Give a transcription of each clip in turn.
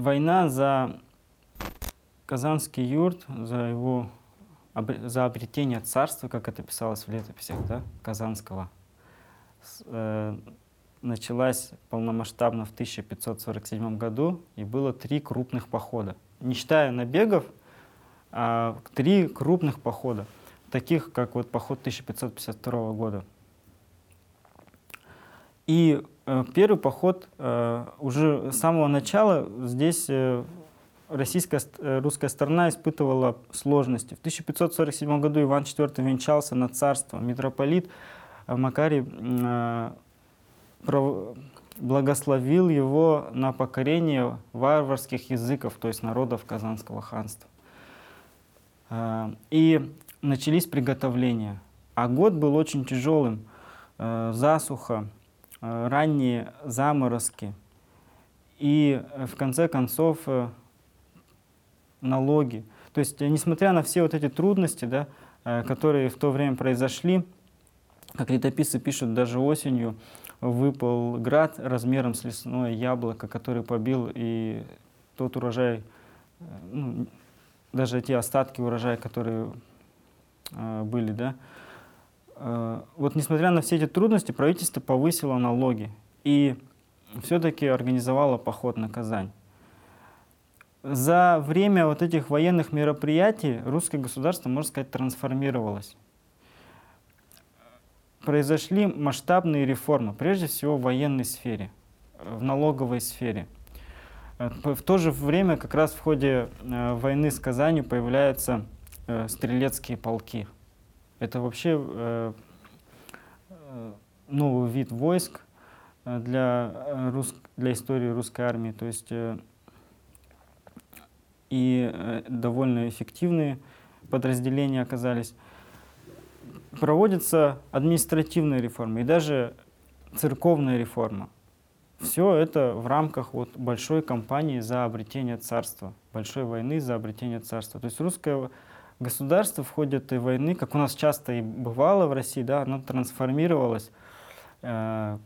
война за Казанский юрт, за его за обретение царства, как это писалось в летописях да, Казанского, э, началась полномасштабно в 1547 году, и было три крупных похода. Не считая набегов, а три крупных похода, таких как вот поход 1552 года. И первый поход э, уже с самого начала здесь э, российская, э, русская сторона испытывала сложности. В 1547 году Иван IV венчался на царство. Митрополит э, Макарий э, благословил его на покорение варварских языков, то есть народов Казанского ханства. И начались приготовления. А год был очень тяжелым. Засуха, ранние заморозки. И в конце концов налоги. То есть, несмотря на все вот эти трудности, да, которые в то время произошли, как летописцы пишут, даже осенью выпал град размером с лесное яблоко, который побил и тот урожай, ну, даже те остатки урожая, которые э, были, да. Э, вот несмотря на все эти трудности, правительство повысило налоги и все-таки организовало поход на Казань. За время вот этих военных мероприятий русское государство, можно сказать, трансформировалось произошли масштабные реформы, прежде всего в военной сфере, в налоговой сфере. Э, в то же время как раз в ходе э, войны с Казанью появляются э, стрелецкие полки. Это вообще новый вид войск для, рус... для истории русской армии. То есть и довольно эффективные подразделения оказались проводится административная реформа и даже церковная реформа. Все это в рамках вот большой кампании за обретение царства, большой войны за обретение царства. То есть русское государство в ходе этой войны, как у нас часто и бывало в России, да, оно трансформировалось. Э,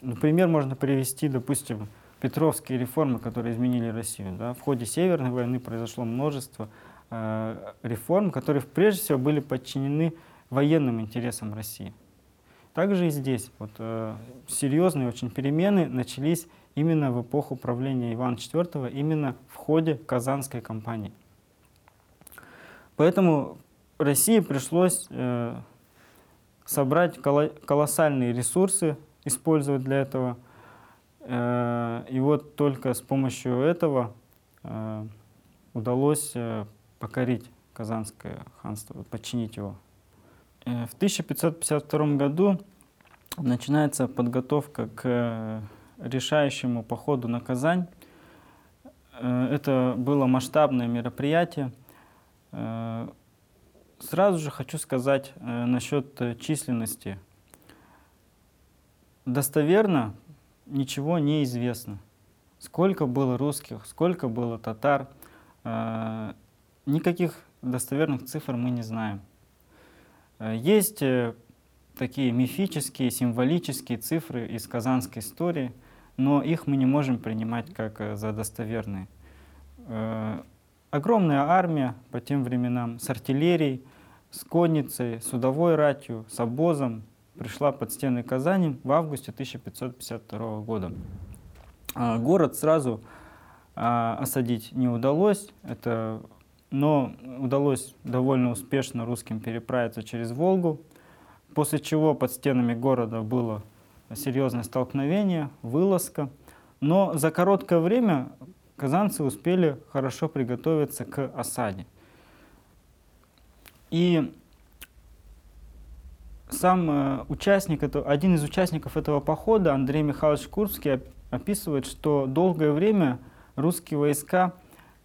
например, можно привести, допустим, Петровские реформы, которые изменили Россию. Да. В ходе Северной войны произошло множество э, реформ, которые прежде всего были подчинены военным интересам России. Также и здесь вот, э, серьезные очень перемены начались именно в эпоху правления Ивана IV, именно в ходе Казанской кампании. Поэтому России пришлось э, собрать колоссальные ресурсы, использовать для этого. Э, и вот только с помощью этого э, удалось э, покорить Казанское ханство, подчинить его. Э, в 1552 году начинается подготовка к э, решающему походу на Казань. Э, это было масштабное мероприятие. Сразу же хочу сказать насчет численности. Достоверно ничего не известно. Сколько было русских, сколько было татар. Никаких достоверных цифр мы не знаем. Э, есть э, такие мифические, символические цифры из казанской истории, но их мы не можем принимать как э, за достоверные. Огромная армия по тем временам с артиллерией, с конницей, судовой ратью, с обозом пришла под стены Казани в августе 1552 года. А, город сразу а, осадить не удалось. Это но удалось довольно успешно русским переправиться через Волгу, после чего под стенами города было серьезное столкновение, вылазка. Но за короткое время казанцы успели хорошо приготовиться к осаде. И сам э, участник, один из участников этого похода, Андрей Михайлович Курский, описывает, что долгое время русские войска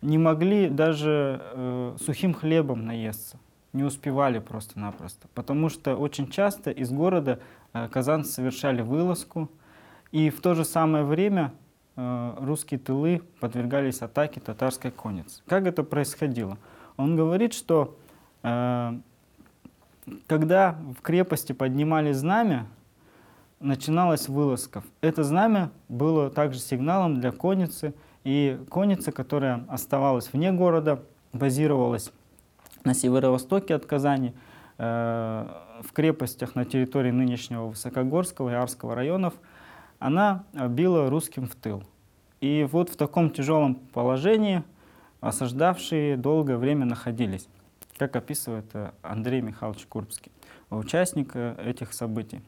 не могли даже э, сухим хлебом наесться, не успевали просто-напросто, потому что очень часто из города э, казанцы совершали вылазку, и в то же самое время русские тылы подвергались атаке татарской конницы. Как это происходило? Он говорит, что э, когда в крепости поднимали знамя, начиналась вылазка. Это знамя было также сигналом для конницы – И конница, которая оставалась вне города, базировалась на северо-востоке от Казани, э, в крепостях на территории нынешнего Высокогорского и Арского районов, она била русским в тыл. И вот в таком тяжелом положении осаждавшие долгое время находились, как описывает э, Андрей Михайлович Курбский, участник э, этих событий.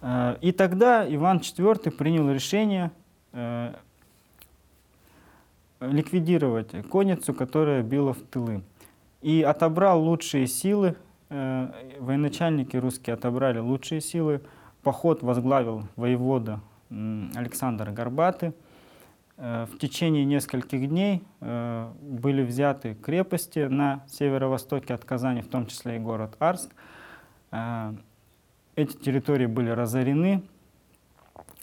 Э, и тогда Иван IV принял решение ликвидировать конницу, которая била в тылы. И отобрал лучшие силы, военачальники русские отобрали лучшие силы, поход возглавил воевода Александр Горбатый. Э, в течение нескольких дней э, были взяты крепости на северо-востоке от Казани, в том числе и город Арск. Э, эти территории были разорены,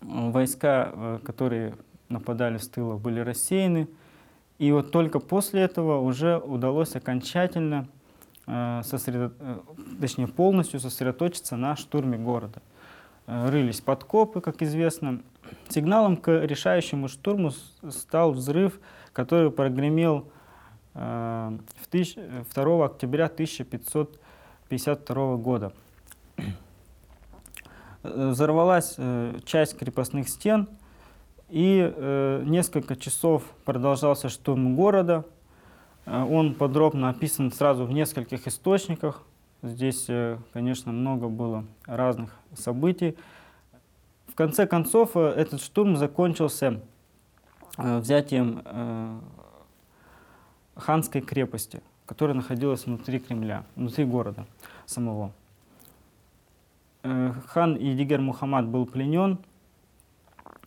войска, которые нападали с тыла, были рассеяны. И вот только после этого уже удалось окончательно, сосредо... точнее полностью сосредоточиться на штурме города. Рылись подкопы, как известно, Сигналом к решающему штурму стал взрыв, который прогремел э, в тысяч, 2 октября 1552 года. Взорвалась э, часть крепостных стен, и э, несколько часов продолжался штурм города. Э, он подробно описан сразу в нескольких источниках. Здесь, э, конечно, много было разных событий. В конце концов, э, этот штурм закончился э, взятием ханской крепости, которая находилась внутри Кремля, внутри города самого. Хан Едигер Мухаммад был пленен,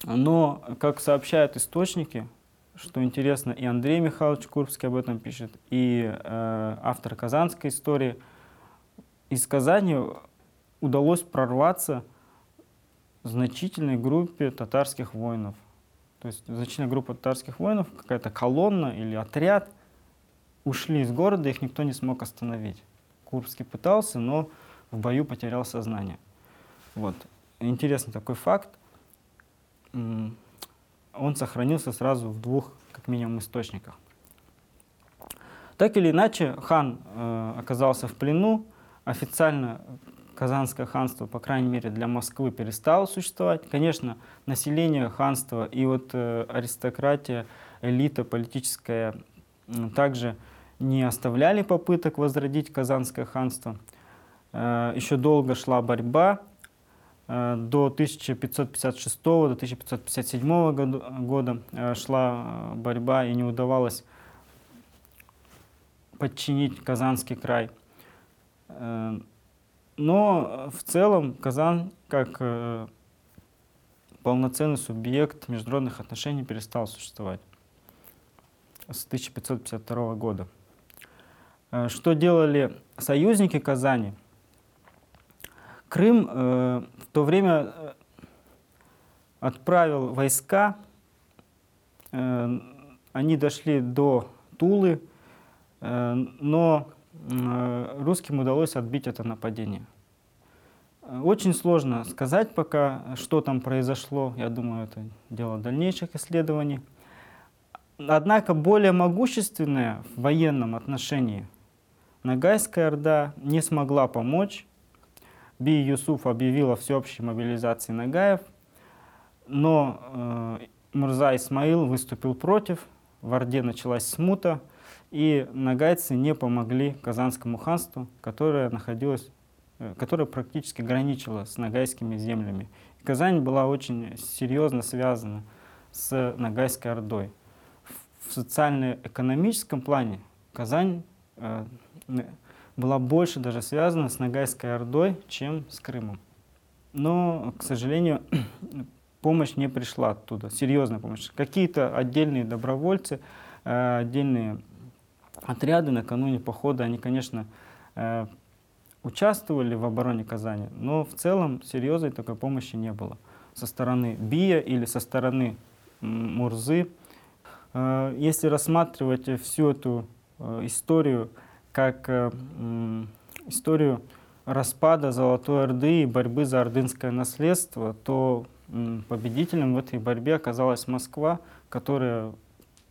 но, как сообщают источники, что интересно, и Андрей Михайлович Курбский об этом пишет, и автор казанской истории, из Казани удалось прорваться значительной группе татарских воинов. То есть значительная группа татарских воинов, какая-то колонна или отряд, ушли из города, их никто не смог остановить. Курбский пытался, но в бою потерял сознание. Вот. Интересный такой факт. Он сохранился сразу в двух, как минимум, источниках. Так или иначе, хан э, оказался в плену. Официально Казанское ханство, по крайней мере для Москвы, перестало существовать. Конечно, население ханства и вот э, аристократия, элита политическая также не оставляли попыток возродить Казанское ханство. Э, еще долго шла борьба. Э, до 1556 до 1557 года, шла борьба и не удавалось подчинить Казанский край. Э, но в целом Казан как э, полноценный субъект международных отношений перестал существовать с 1552 года. Э, что делали союзники Казани? Крым э, в то время э, отправил войска, э, они дошли до Тулы, э, но Э, русским удалось отбить это нападение. Э, очень сложно сказать пока, что там произошло. Я думаю, это дело дальнейших исследований. Однако более могущественная в военном отношении Нагайская Орда не смогла помочь. Би Юсуф объявила всеобщей мобилизации Нагаев, но э, Мурза Исмаил выступил против, в Орде началась смута, и нагайцы не помогли Казанскому ханству, которое находилось, э, которое практически граничило с нагайскими землями. И Казань была очень серьезно связана с Нагайской Ордой. В социально-экономическом плане Казань э, была больше даже связана с Нагайской Ордой, чем с Крымом. Но, к сожалению, помощь не пришла оттуда, серьезная помощь. Какие-то отдельные добровольцы, э, отдельные отряды накануне похода, они, конечно, э, участвовали в обороне Казани, но в целом серьезной такой помощи не было со стороны Бия или со стороны Мурзы. Э, если рассматривать всю эту э, историю как историю распада Золотой Орды и борьбы за ордынское наследство, то победителем в этой борьбе оказалась Москва, которая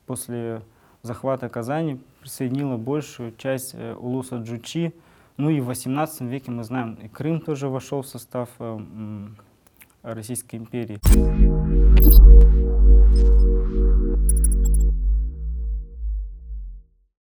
после захвата Казани присоединила большую часть э, улуса Джучи. Ну и в 18 веке мы знаем, и Крым тоже вошел в состав э, Российской империи.